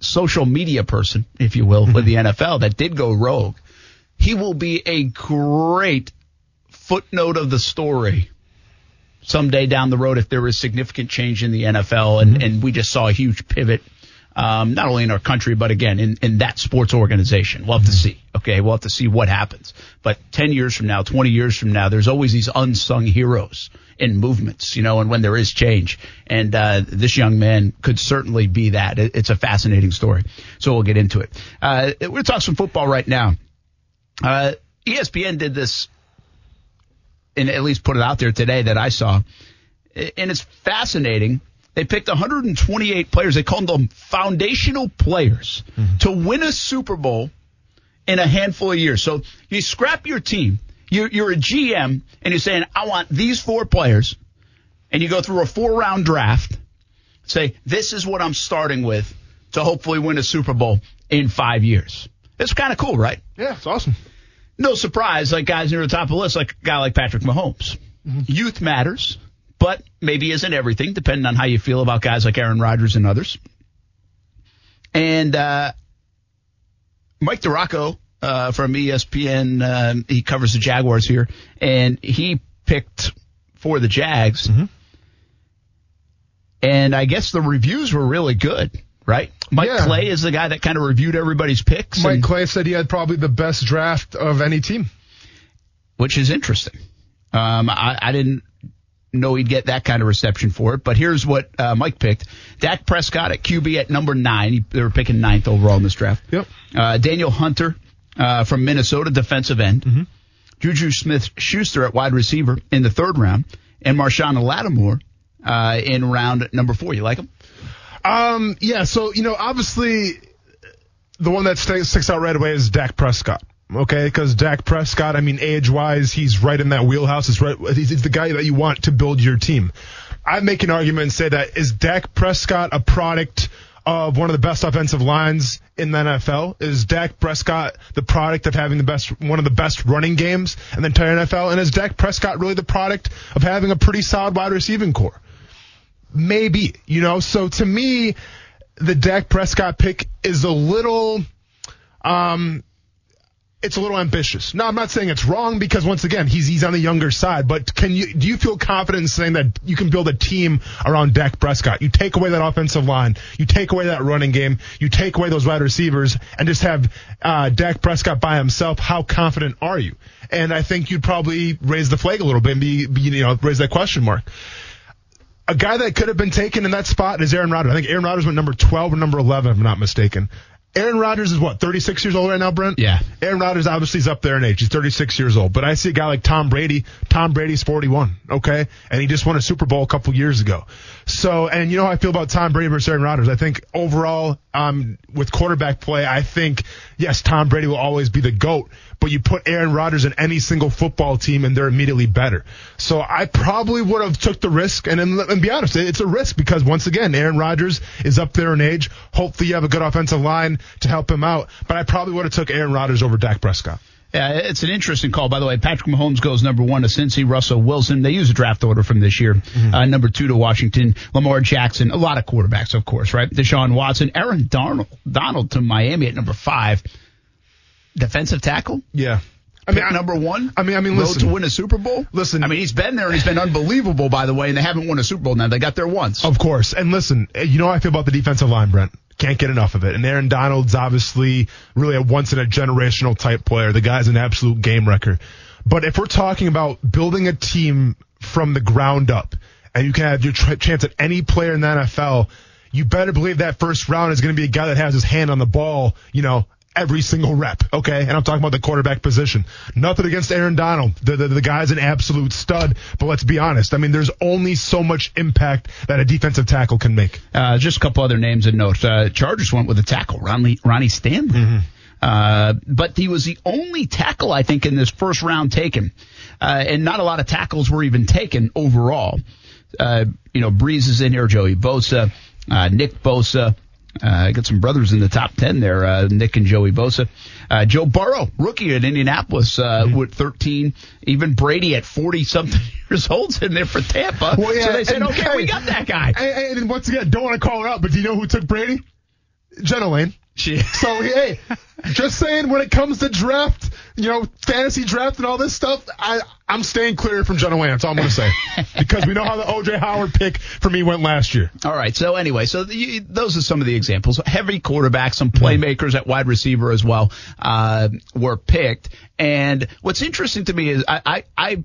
social media person, if you will, with the NFL that did go rogue, he will be a great footnote of the story someday down the road if there is significant change in the NFL and, and we just saw a huge pivot. Um, not only in our country, but again, in, in that sports organization. We'll have to see. Okay. We'll have to see what happens. But 10 years from now, 20 years from now, there's always these unsung heroes in movements, you know, and when there is change. And, uh, this young man could certainly be that. It, it's a fascinating story. So we'll get into it. Uh, we're going to talk some football right now. Uh, ESPN did this and at least put it out there today that I saw. And it's fascinating. They picked 128 players. They called them foundational players mm-hmm. to win a Super Bowl in a handful of years. So you scrap your team. You're, you're a GM and you're saying, I want these four players. And you go through a four round draft. Say, this is what I'm starting with to hopefully win a Super Bowl in five years. It's kind of cool, right? Yeah, it's awesome. No surprise, like guys near the top of the list, like a guy like Patrick Mahomes. Youth matters, but maybe isn't everything, depending on how you feel about guys like Aaron Rodgers and others. And uh, Mike DiRocco uh, from ESPN, um, he covers the Jaguars here, and he picked for the Jags. And I guess the reviews were really good, right? Mike Yeah. Clay is the guy that kind of reviewed everybody's picks. Mike and- Clay said he had probably the best draft of any team. which is interesting. Um, I, I didn't know he'd get that kind of reception for it. But here's what uh, Mike picked: Dak Prescott at QB at number nine. They were picking ninth overall in this draft. Yep. Uh, Danielle Hunter uh, from Minnesota, defensive end. Mm-hmm. Juju Smith Schuster at wide receiver in the third round, and Marshon Lattimore uh, in round number four. You like him? Um, yeah. So you know, obviously, the one that sticks out right away is Dak Prescott. Okay, because Dak Prescott, I mean, age-wise, he's right in that wheelhouse. He's right. He's, he's the guy that you want to build your team. I make an argument and say that is Dak Prescott a product of one of the best offensive lines in the NFL? Is Dak Prescott the product of having the best, one of the best running games in the entire NFL? And is Dak Prescott really the product of having a pretty solid wide receiving corps? Maybe, you know. So to me, the Dak Prescott pick is a little, um, it's a little ambitious. No, I'm not saying it's wrong because once again, he's he's on the younger side. But can you do you feel confident in saying that you can build a team around Dak Prescott? You take away that offensive line, you take away that running game, you take away those wide receivers, and just have uh, Dak Prescott by himself. How confident are you? And I think you'd probably raise the flag a little bit and be, be you know raise that question mark. A guy that could have been taken in that spot is Aaron Rodgers. I think Aaron Rodgers went number 12 or number 11, if I'm not mistaken. Aaron Rodgers is what, 36 years old right now, Brent? Yeah. Aaron Rodgers obviously is up there in age. He's 36 years old. But I see a guy like Tom Brady. Tom Brady's 41, okay? And he just won a Super Bowl a couple years ago. So, and you know how I feel about Tom Brady versus Aaron Rodgers. I think overall, um, with quarterback play, I think, yes, Tom Brady will always be the GOAT, but you put Aaron Rodgers in any single football team and they're immediately better. So I probably would have took the risk and, and, and be honest, it's a risk because once again, Aaron Rodgers is up there in age. Hopefully you have a good offensive line to help him out, but I probably would have took Aaron Rodgers over Dak Prescott. Yeah, it's an interesting call. By the way, Patrick Mahomes goes number one to Cincy, Russell Wilson. They use a draft order from this year. Mm-hmm. Uh, number two to Washington, Lamar Jackson. A lot of quarterbacks, of course, right? Deshaun Watson, Aaron Donald, Donald to Miami at number five. Defensive tackle? Yeah. I mean, number one. I mean, I mean, listen, to win a Super Bowl. Listen, I mean, he's been there and he's been unbelievable, by the way, and they haven't won a Super Bowl now. They got there once, of course. And listen, eh, you know how I feel about the defensive line, Brent. Can't get enough of it. And Aaron Donald's obviously really a once in a generational type player. The guy's an absolute game wrecker. But if we're talking about building a team from the ground up, and you can have your tr- chance at any player in the NFL, you better believe that first round is going to be a guy that has his hand on the ball, you know, every single rep. Okay. And I'm talking about the quarterback position. Nothing against Aaron Donald. The, the, the, guy's an absolute stud, but let's be honest. I mean, there's only so much impact that a defensive tackle can make. Uh, just a couple other names to note. Uh, Chargers went with a tackle, Ronnie, Ronnie Stanley. Mm-hmm. Uh, but he was the only tackle, I think, in this first round taken. Uh, and not a lot of tackles were even taken overall. Uh, you know, Brees is in here, Joey Bosa, uh, Nick Bosa, uh, got some brothers in the top 10 there, uh, Nick and Joey Bosa. Uh, Joe Burrow, rookie at Indianapolis, uh, mm-hmm. with 13. Even Brady at 40 something [LAUGHS] years old's in there for Tampa. Well, yeah, so they said, and, okay, hey, we got that guy. And, and once again, don't want to call her out, but do you know who took Brady? Jenna Lane. [LAUGHS] So hey, just saying when it comes to draft, you know, fantasy draft and all this stuff, I I'm staying clear from Jenna Lane. That's all I'm going to say [LAUGHS] because we know how the OJ Howard pick for me went last year. All right. So anyway, so the, those are some of the examples. Heavy quarterbacks, some playmakers at wide receiver as well uh, were picked. And what's interesting to me is I I, I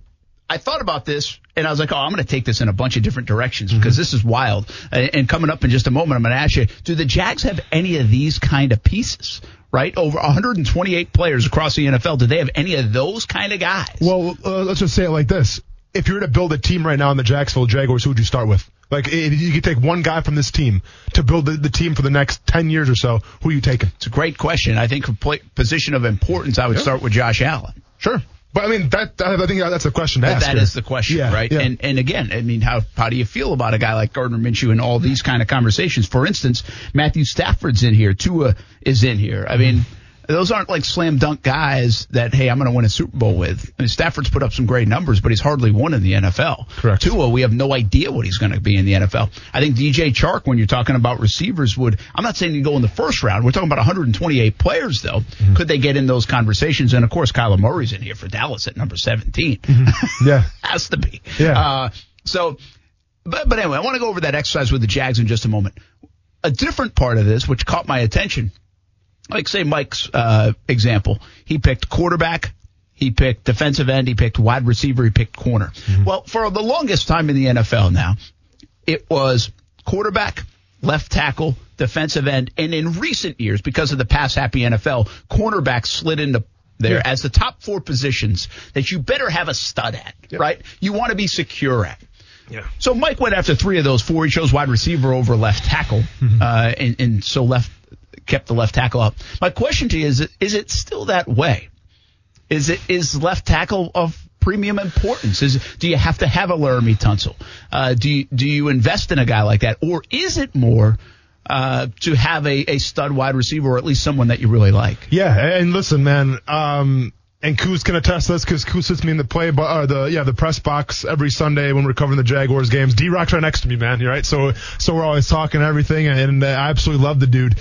I thought about this and I was like, oh, I'm going to take this in a bunch of different directions because mm-hmm. this is wild. And coming up in just a moment, I'm going to ask you, do the Jags have any of these kind of pieces? Right, over 128 players across the NFL. Do they have any of those kind of guys? Well, uh, let's just say it like this: If you were to build a team right now in the Jacksonville Jaguars, who would you start with? Like, if you could take one guy from this team to build the, the team for the next 10 years or so, who are you taking? It's a great question. I think for position of importance, I would start with Josh Allen. Sure. But I mean, that I think that's the question to. That is the question, yeah, right? Yeah. And and again, I mean, how how do you feel about a guy like Gardner Minshew and all these kind of conversations? For instance, Matthew Stafford's in here, Tua is in here. I mean. Mm-hmm those aren't like slam dunk guys that hey I'm going to win a Super Bowl with. I mean, Stafford's put up some great numbers, but he's hardly won in the NFL. Correct. Tua, we have no idea what he's going to be in the NFL. I think DJ Chark, when you're talking about receivers, would I'm not saying you go in the first round. We're talking about 128 players though. Mm-hmm. Could they get in those conversations? And of course, Kyler Murray's in here for Dallas at number 17. Mm-hmm. Yeah, [LAUGHS] has to be. Yeah. Uh, so, but but anyway, I want to go over that exercise with the Jags in just a moment. A different part of this, which caught my attention like say Mike's uh, example, he picked quarterback, He picked defensive end. He picked wide receiver. He picked corner. Well, for the longest time in the NFL now, it was quarterback, left tackle, defensive end, and in recent years, because of the pass happy NFL, cornerback slid into there as the top four positions that you better have a stud at, right? You want to be secure at. Yeah. So Mike went after three of those four. He chose wide receiver over left tackle, uh, and, and so left kept the left tackle up. My question to you is: Is it still that way? Is it is left tackle of premium importance? Is do you have to have a Laremy Tunsil? Uh, do you, do you invest in a guy like that, or is it more uh, to have a, a stud wide receiver, or at least someone that you really like? Yeah, and listen, man. Um, and Coos can attest this because Coos sits me in the play, bo- uh, the yeah, the press box every Sunday when we're covering the Jaguars games. D Rock's right next to me, man. You're right. So so we're always talking everything, and uh, I absolutely love the dude.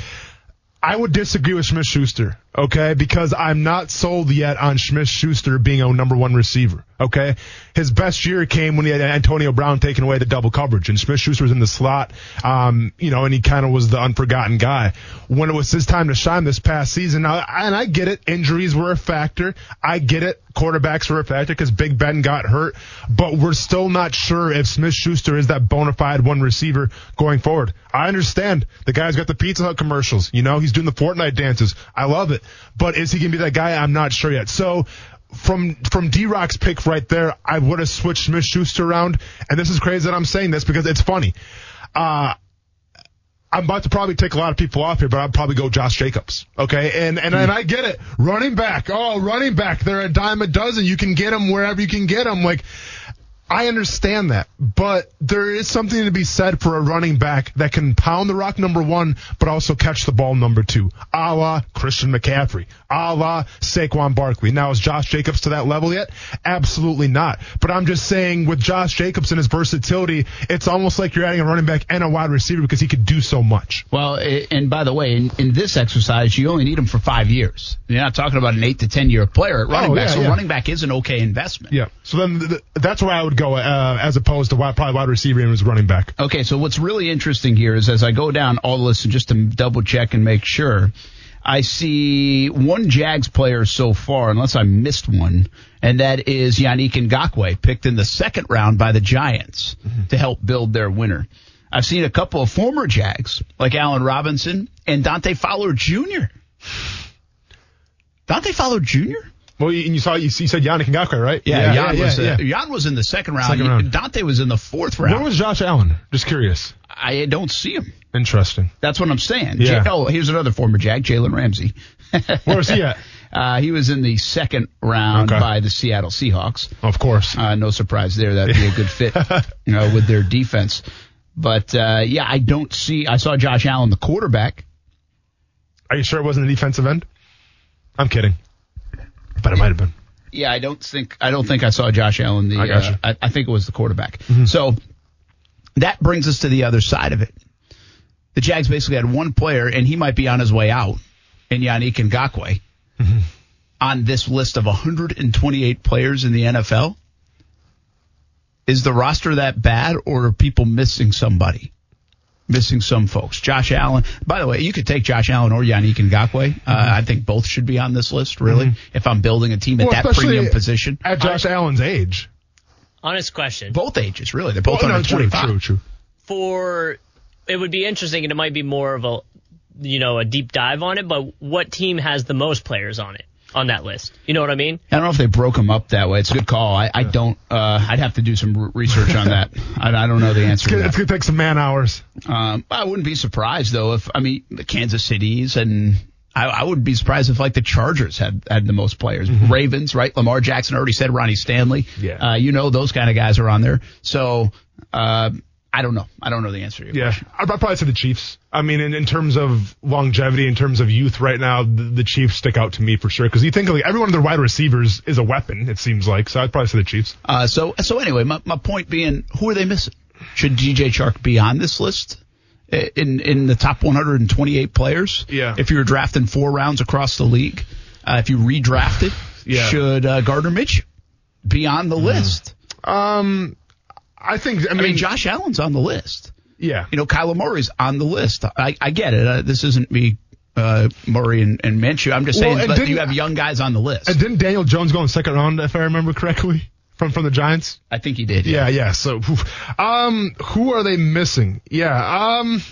I would disagree with Smith Schuster, okay, because I'm not sold yet on Smith Schuster being a number one receiver, okay? His best year came when he had Antonio Brown taking away the double coverage, and Smith Schuster was in the slot, um, you know, and he kind of was the unforgotten guy. When it was his time to shine this past season, now, and I get it, injuries were a factor. I get it, quarterbacks were a factor because Big Ben got hurt, but we're still not sure if Smith Schuster is that bona fide one receiver going forward. I understand the guy's got the Pizza Hut commercials, you know, he's doing the Fortnite dances. I love it, but is he gonna be that guy? I'm not sure yet. So from from D Rock's pick right there, I would have switched Smith Schuster around, and this is crazy that I'm saying this because it's funny. Uh, I'm about to probably take a lot of people off here, but I'd probably go Josh Jacobs. Okay. And, and, and I get it. Running back. Oh, running back. They're a dime a dozen. You can get them wherever you can get them. Like, I understand that, but there is something to be said for a running back that can pound the rock number one, but also catch the ball number two, a la Christian McCaffrey, a la Saquon Barkley. Now, is Josh Jacobs to that level yet? Absolutely not. But I'm just saying with Josh Jacobs and his versatility, it's almost like you're adding a running back and a wide receiver because he could do so much. Well, and by the way, in, in this exercise, you only need him for five years. You're not talking about an eight to ten year player at running Oh, back. yeah, so yeah. running back is an okay investment. Yeah. So then th- th- that's where I would go uh, as opposed to wide, probably wide receiver and was running back. Okay, so what's really interesting here is as I go down all the lists and just to double check and make sure, I see one Jags player so far, unless I missed one, and that is Yannick Ngakoue, picked in the second round by the Giants to help build their winner. I've seen a couple of former Jags, like Allen Robinson and Dante Fowler Jr. Dante Fowler Jr.? Well, you, and you saw you, you said Yannick Ngakoue, right? Yeah, Jan, was, yeah. uh, Jan was in the second round. Second round. Dante was in the fourth round. Where was Josh Allen? Just curious. I don't see him. Interesting. That's what I'm saying. Yeah. J- oh, here's another former Jag, Jalen Ramsey. [LAUGHS] Where was he at? [LAUGHS] Uh, he was in the second round Okay. by the Seattle Seahawks. Of course. Uh, no surprise there. That'd be a good fit [LAUGHS] you know, with their defense. But uh, yeah, I don't see. I saw Josh Allen, the quarterback. Are you sure it wasn't a defensive end? I'm kidding. But it might have been. Yeah, I don't think I don't think I saw Josh Allen. The I. Mm-hmm. uh, I, I think it was the quarterback. So that brings us to the other side of it. The Jags basically had one player, and he might be on his way out, in Yannick Ngakoue, Mm-hmm. on this list of 128 players in the NFL. Is the roster that bad, or are people missing somebody? Missing some folks. Josh Allen. By the way, you could take Josh Allen or Yannick Ngakoue. Uh, I think both should be on this list, really, if I'm building a team at Mm-hmm. Well, that premium position. At Josh Allen's age. Honest question. Both ages, really. They're both Oh, no, under true, 25. true, true. For it would be interesting, and it might be more of a you know a deep dive on it. But what team has the most players on it on that list? You know what I mean? I don't know if they broke them up that way. It's a good call. I, I don't. Uh, I'd have to do some research on that. [LAUGHS] I, I don't know the answer It's to gonna, it's gonna take some man hours. Um, I wouldn't be surprised though if I mean the Kansas Cities and I, I would be surprised if like the Chargers had had the most players. Ravens, right? Lamar Jackson already said Ronnie Stanley. Yeah. Uh, you know those kind of guys are on there. So uh, I don't know. I don't know the answer to your Yeah, question. I'd probably say the Chiefs. I mean, in, in terms of longevity, in terms of youth right now, the, the Chiefs stick out to me for sure. Because you think like every one of their wide receivers is a weapon, it seems like. So I'd probably say the Chiefs. Uh, so so anyway, my, my point being, who are they missing? Should DJ Chark be on this list in in the top 128 players? Yeah. If you were drafting four rounds across the league, uh, if you redrafted, Yeah. should uh, Gardner Mitch be on the list? Um, I think. I I mean, mean, Josh Allen's on the list. yeah. You know, Kyler Murray's on the list. I, I get it. Uh, this isn't me uh, Murray and, and Minshew. I'm just saying Well, you have young guys on the list. And didn't Daniel Jones go in second round, if I remember correctly, from from the Giants? I think he did. Yeah, yeah. So, um, who are they missing? Yeah, um,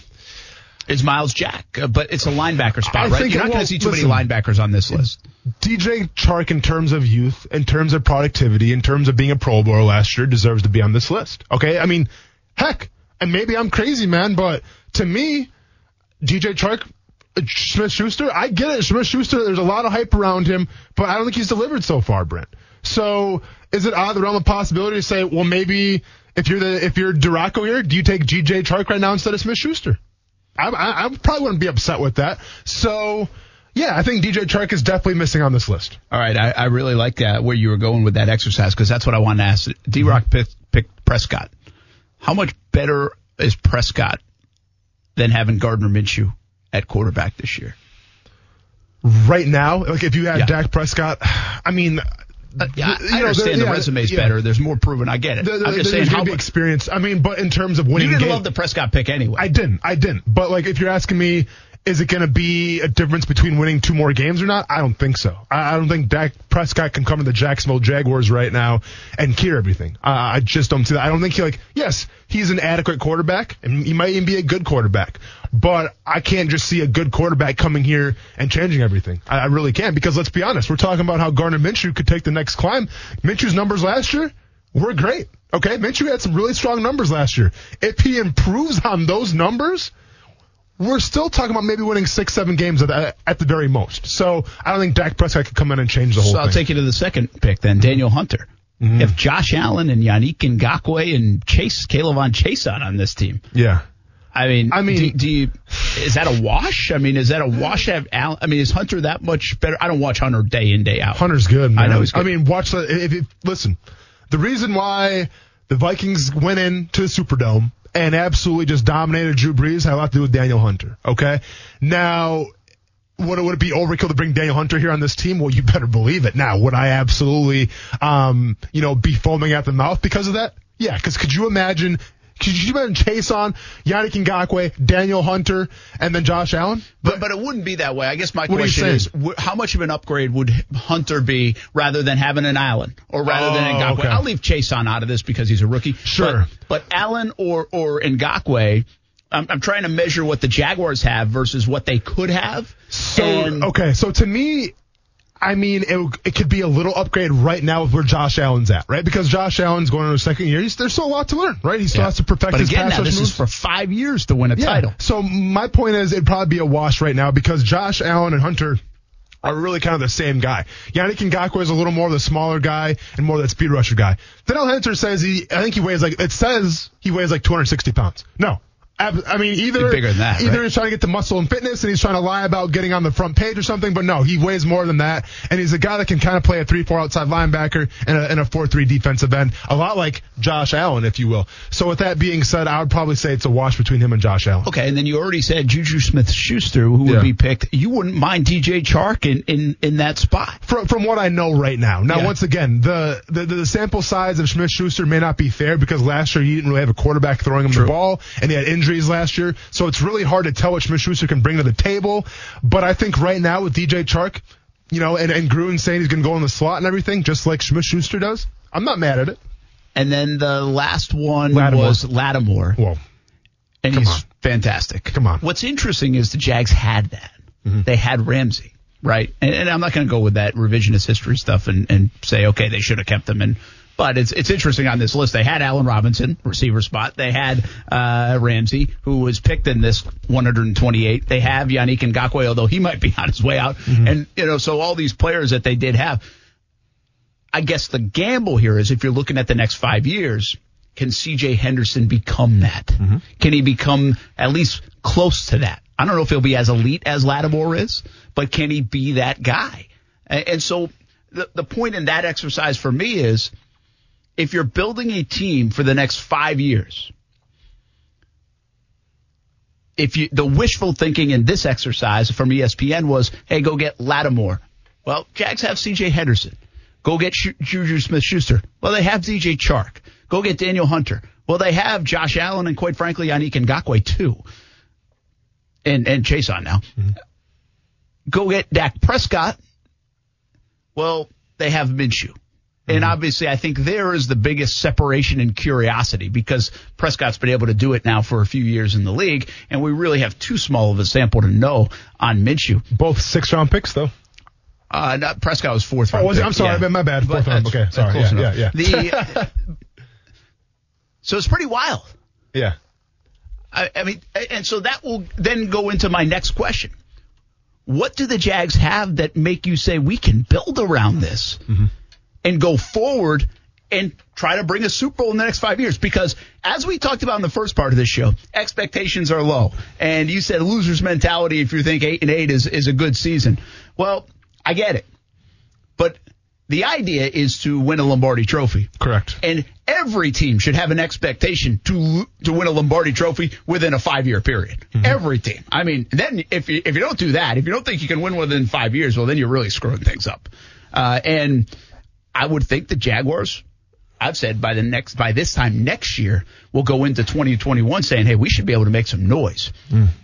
It's Myles Jack, uh, but it's a linebacker spot, I right? You're not going to see too listen. many linebackers on this list. DJ Chark, in terms of youth, in terms of productivity, in terms of being a Pro Bowler last year, deserves to be on this list. Okay, I mean, heck, and maybe I'm crazy, man, but to me, DJ Chark, Smith Schuster, I get it. Smith Schuster, there's a lot of hype around him, but I don't think he's delivered so far, Brent. So is it out of the realm of possibility to say, well, maybe if you're the if you're DiRocco here, do you take DJ Chark right now instead of Smith Schuster? I, I, I probably wouldn't be upset with that. So. Yeah, I think DJ Chark is definitely missing on this list. All right, I, I really like that where you were going with that exercise because that's what I wanted to ask. D Rock picked, picked Prescott. How much better is Prescott than having Gardner Minshew at quarterback this year? Right now, like if you had Yeah. Dak Prescott, [SIGHS] I mean, Uh, yeah, I understand the yeah, resume's yeah. better. There's more proven. I get it. the- the- I'm just saying how gonna be much. experience. I mean, but in terms of winning You didn't games, love the Prescott pick anyway. I didn't. I didn't. But like, if you're asking me, is it going to be a difference between winning two more games or not? I don't think so. I, don't think Dak Prescott can come to the Jacksonville Jaguars right now and cure everything. I just don't see that. I don't think he like. Yes, he's an adequate quarterback, and he might even be a good quarterback. But I can't just see a good quarterback coming here and changing everything. I, really can't because let's be honest, we're talking about how Gardner Minshew could take the next climb. Minshew's numbers last year were great. Okay, Minshew had some really strong numbers last year. If he improves on those numbers, we're still talking about maybe winning six, seven games at the, at the very most. So I don't think Dak Prescott could come in and change the whole thing. So I'll thing. take you to the second pick then, Danielle Hunter. Mm-hmm. If Josh Allen and Yannick Ngakoue and Chase, K'Lavon Chaisson on this team, yeah. I mean, I mean- do, do you, is that a wash? I mean, is that a wash? to Have Allen, I mean, is Hunter that much better? I don't watch Hunter day in day out. Hunter's good, man. I know he's good. I mean, watch the. If, if listen, the reason why the Vikings went into the Superdome and absolutely just dominated Drew Brees had a lot to do with Danielle Hunter. Okay, now. Would it, would it be overkill to bring Danielle Hunter here on this team? Well, you better believe it. Now, would I absolutely, um, you know, be foaming at the mouth because of that? Yeah, because could you imagine? Could you imagine Chaisson Yannick Ngakoue, Danielle Hunter, and then Josh Allen? But but it wouldn't be that way. I guess my What question is, how much of an upgrade would Hunter be rather than having an Allen or rather than Oh, Ngakoue? okay. I'll leave Chaisson out of this because he's a rookie. Sure. But, but Allen or or Ngakoue, I'm, I'm trying to measure what the Jaguars have versus what they could have. So And- okay, so to me, I mean, it, it could be a little upgrade right now with where Josh Allen's at, right? Because Josh Allen's going into his second year. He's, there's still a lot to learn, right? He still Yeah. has to perfect But his again, pass now rush this moves. is for five years to win a yeah. title. So my point is, it'd probably be a wash right now because Josh Allen and Hunter are really kind of the same guy. Yannick Ngakoue is a little more of the smaller guy and more of that speed rusher guy. Danielle Hunter says he, I think he weighs like, it says he weighs like 260 pounds. No. I mean, either Bigger than that, either right? he's trying to get to muscle and fitness, and he's trying to lie about getting on the front page or something. But no, he weighs more than that, and he's a guy that can kind of play a three-four outside linebacker and a, and a four-three defensive end, a lot like Josh Allen, if you will. So with that being said, I would probably say it's a wash between him and Josh Allen. Okay, and then you already said Juju Smith Schuster, who would Yeah. be picked. You wouldn't mind DJ Chark in, in, in that spot. From, from what I know right now. Now, Yeah. once again, the, the the sample size of Smith Schuster may not be fair because last year he didn't really have a quarterback throwing him the ball, and he had injuries last year. So it's really hard to tell what Smith Schuster can bring to the table. But I think right now with DJ Chark, you know, and, and Gruden saying he's going to go in the slot and everything, just like Smith Schuster does, I'm not mad at it. And then the last one Lattimore. was Lattimore. Whoa. and Come he's on. fantastic. Come on. Mm-hmm. What's interesting is the Jags had that. They had Ramsey, right? And, and I'm not going to go with that revisionist history stuff and, and say, okay, they should have kept him. And but it's it's interesting on this list. They had Allen Robinson, receiver spot. They had uh, Ramsey, who was picked in this 128. They have Yannick Ngakoue, although he might be on his way out. Mm-hmm. And you know, so all these players that they did have. I guess the gamble here is if you're looking at the next five years, can CJ Henderson become that? Mm-hmm. Can he become at least close to that? I don't know if he'll be as elite as Lattimore is, but can he be that guy? And, and so the, the point in that exercise for me is if you're building a team for the next five years, if you, the wishful thinking in this exercise from ESPN was, hey, go get Lattimore. Well, Jags have CJ Henderson. Go get Juju Smith Schuster. Well, they have DJ Chark. Go get Danielle Hunter. Well, they have Josh Allen and quite frankly, Yannick Ngakoue too. And, and Chaisson now. Mm-hmm. go get Dak Prescott. Well, they have Minshew. And Mm-hmm. obviously, I think there is the biggest separation in curiosity because Prescott's been able to do it now for a few years in the league, and we really have too small of a sample to know on Minshew. Both six round picks though. Uh, not, Prescott was fourth round. Oh, was it? I'm sorry, yeah. my bad. Fourth round. Okay, sorry. close Yeah, enough. yeah, The, [LAUGHS] so it's pretty wild. Yeah. I, I mean, and so that will then go into my next question. What do the Jags have that make you say we can build around this and go forward and try to bring a Super Bowl in the next five years? Because as we talked about in the first part of this show, expectations are low. And you said loser's mentality if you think eight and eight is, is a good season. Well, I get it. But the idea is to win a Lombardi trophy. Correct. And every team should have an expectation to to win a Lombardi trophy within a five year period. Every team. I mean, then if you, if you don't do that, if you don't think you can win within five years, well, then you're really screwing things up. Uh, and I would think the Jaguars, I've said by the next by this time next year, will go into 2021 saying, hey, we should be able to make some noise.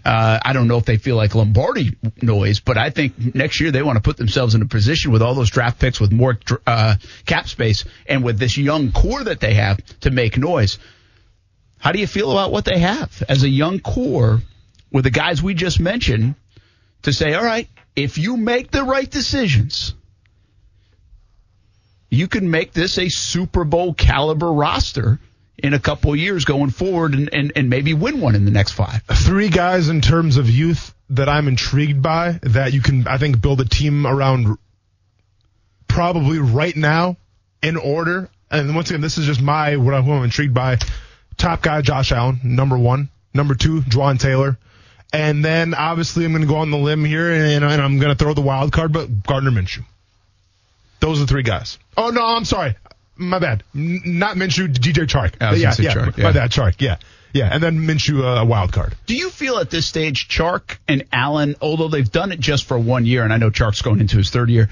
Uh, I don't know if they feel like Lombardi noise, but I think next year they want to put themselves in a position with all those draft picks, with more uh, cap space, and with this young core that they have to make noise. How do you feel about what they have as a young core with the guys we just mentioned to say, all right, if you make the right decisions, you can make this a Super Bowl caliber roster in a couple years going forward and, and, and maybe win one in the next five. Three guys in terms of youth that I'm intrigued by that you can, I think, build a team around probably right now in order. And once again, this is just my, what I'm, intrigued by. Top guy, Josh Allen, number one. Number two, Jawaan Taylor. And then obviously I'm going to go on the limb here and, and I'm going to throw the wild card, but Gardner Minshew. Those are the three guys. Oh no, I'm sorry. My bad. N- not Minshew, DJ Chark. I was yeah, gonna say yeah, Chark, My yeah. bad, Chark. Yeah, yeah. And then Minshew, uh, a wild card. Do you feel at this stage, Chark and Allen, although they've done it just for one year, and I know Chark's going into his third year,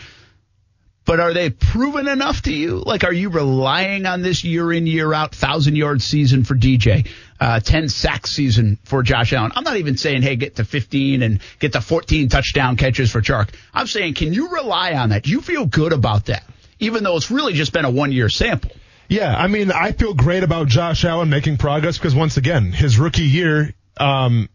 but are they proven enough to you? Like, are you relying on this year in, year out, thousand yard season for DJ, uh, 10 sack season for Josh Allen? I'm not even saying, hey, get to 15 and get to 14 touchdown catches for Chark. I'm saying, can you rely on that? Do you feel good about that? Even though it's really just been a one year sample. Yeah, I mean, I feel great about Josh Allen making progress because once again, his rookie year, um,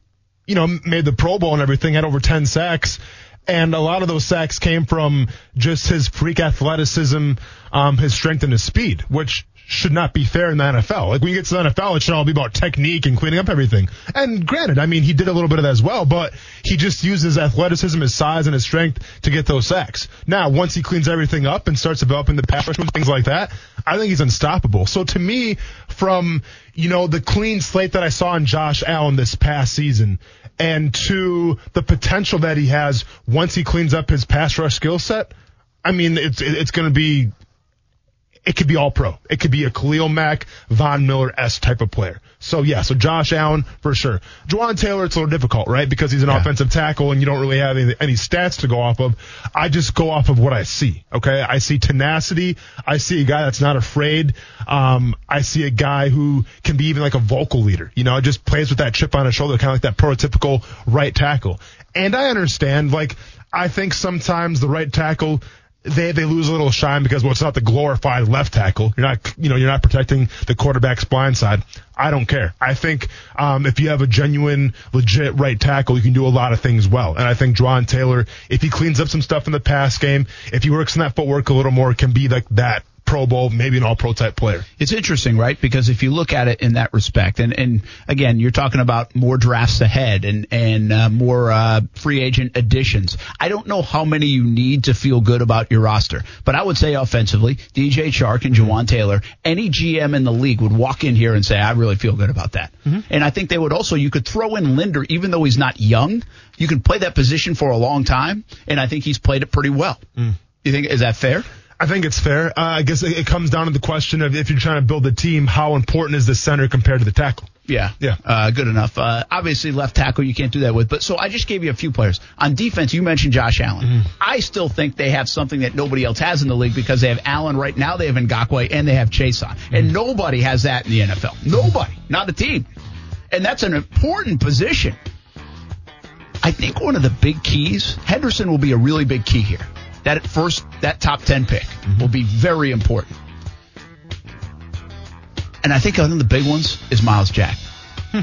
you know, made the Pro Bowl and everything, had over 10 sacks. And a lot of those sacks came from just his freak athleticism, um, his strength and his speed, which should not be fair in the NFL. Like when you get to the NFL, it should all be about technique and cleaning up everything. And granted, I mean, he did a little bit of that as well, but he just used his athleticism, his size, and his strength to get those sacks. Now, once he cleans everything up and starts developing the pass rush and things like that, I think he's unstoppable. So to me, from, you know, the clean slate that I saw in Josh Allen this past season and to the potential that he has once he cleans up his pass rush skill set, I mean, it's, it's going to be it could be all pro. It could be a Khalil Mack, Von Miller S type of player. So yeah, so Josh Allen for sure. Jawaan Taylor, it's a little difficult, right? Because he's an Yeah. offensive tackle and you don't really have any, any stats to go off of. I just go off of what I see. Okay. I see tenacity. I see a guy that's not afraid. Um, I see a guy who can be even like a vocal leader, you know, just plays with that chip on his shoulder, kind of like that prototypical right tackle. And I understand, like, I think sometimes the right tackle they they lose a little shine because well it's not the glorified left tackle. You're not you know you're not protecting the quarterback's blind side. I don't care. I think um, if you have a genuine legit right tackle, you can do a lot of things well. And I think Jawaan Taylor, if he cleans up some stuff in the pass game, if he works on that footwork a little more, can be like that Pro Bowl, maybe an All Pro type player. It's interesting, right? Because if you look at it in that respect, and, and again, you're talking about more drafts ahead and and uh, more uh, free agent additions. I don't know how many you need to feel good about your roster, but I would say offensively, DJ Chark and Jawaan Taylor, any GM in the league would walk in here and say, I really feel good about that. And I think they would also, you could throw in Linder, even though he's not young, you can play that position for a long time, and I think he's played it pretty well. You think is that fair? I think it's fair. Uh, I guess it, it comes down to the question of if you're trying to build a team, how important is the center compared to the tackle? Yeah. Yeah. Uh, good enough. Uh, obviously, left tackle, you can't do that with. But so I just gave you a few players. On defense, you mentioned Josh Allen. I still think they have something that nobody else has in the league because they have Allen right now, they have Ngakoue, and they have Chaisson. And nobody has that in the NFL. Nobody. Not a team. And that's an important position I think one of the big keys, Henderson will be a really big key here. That at first, that top 10 pick will be very important. And I think one of the big ones is Myles Jack. Hmm.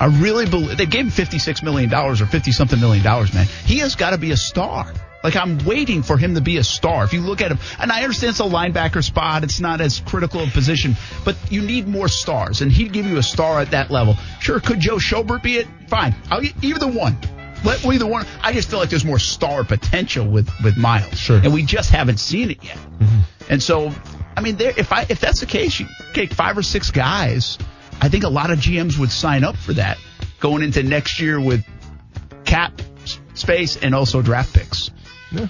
I really believe they gave him $56 million or 50 something million dollars, man. He has got to be a star. Like I'm waiting for him to be a star. If you look at him, and I understand it's a linebacker spot, it's not as critical a position, but you need more stars, and he'd give you a star at that level. Sure, could Joe Schobert be it? Fine, I'll get either one. Let either one. I just feel like there's more star potential with with Myles, Sure. and we just haven't seen it yet. And so, I mean, there if I if that's the case, you take five or six guys. I think a lot of GMs would sign up for that going into next year with cap space and also draft picks. Yeah.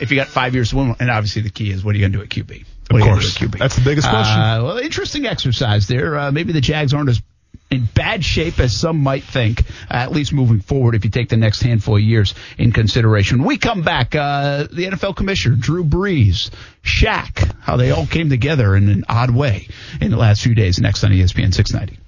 If you got five years to win, and obviously the key is what are you going to do at QB? Of What are course. QB? That's the biggest question. Uh, well, interesting exercise there. Uh, maybe the Jags aren't as in bad shape as some might think, at least moving forward if you take the next handful of years in consideration. When we come back, uh, the NFL commissioner, Drew Brees, Shaq, how they all came together in an odd way in the last few days. Next on ESPN 690.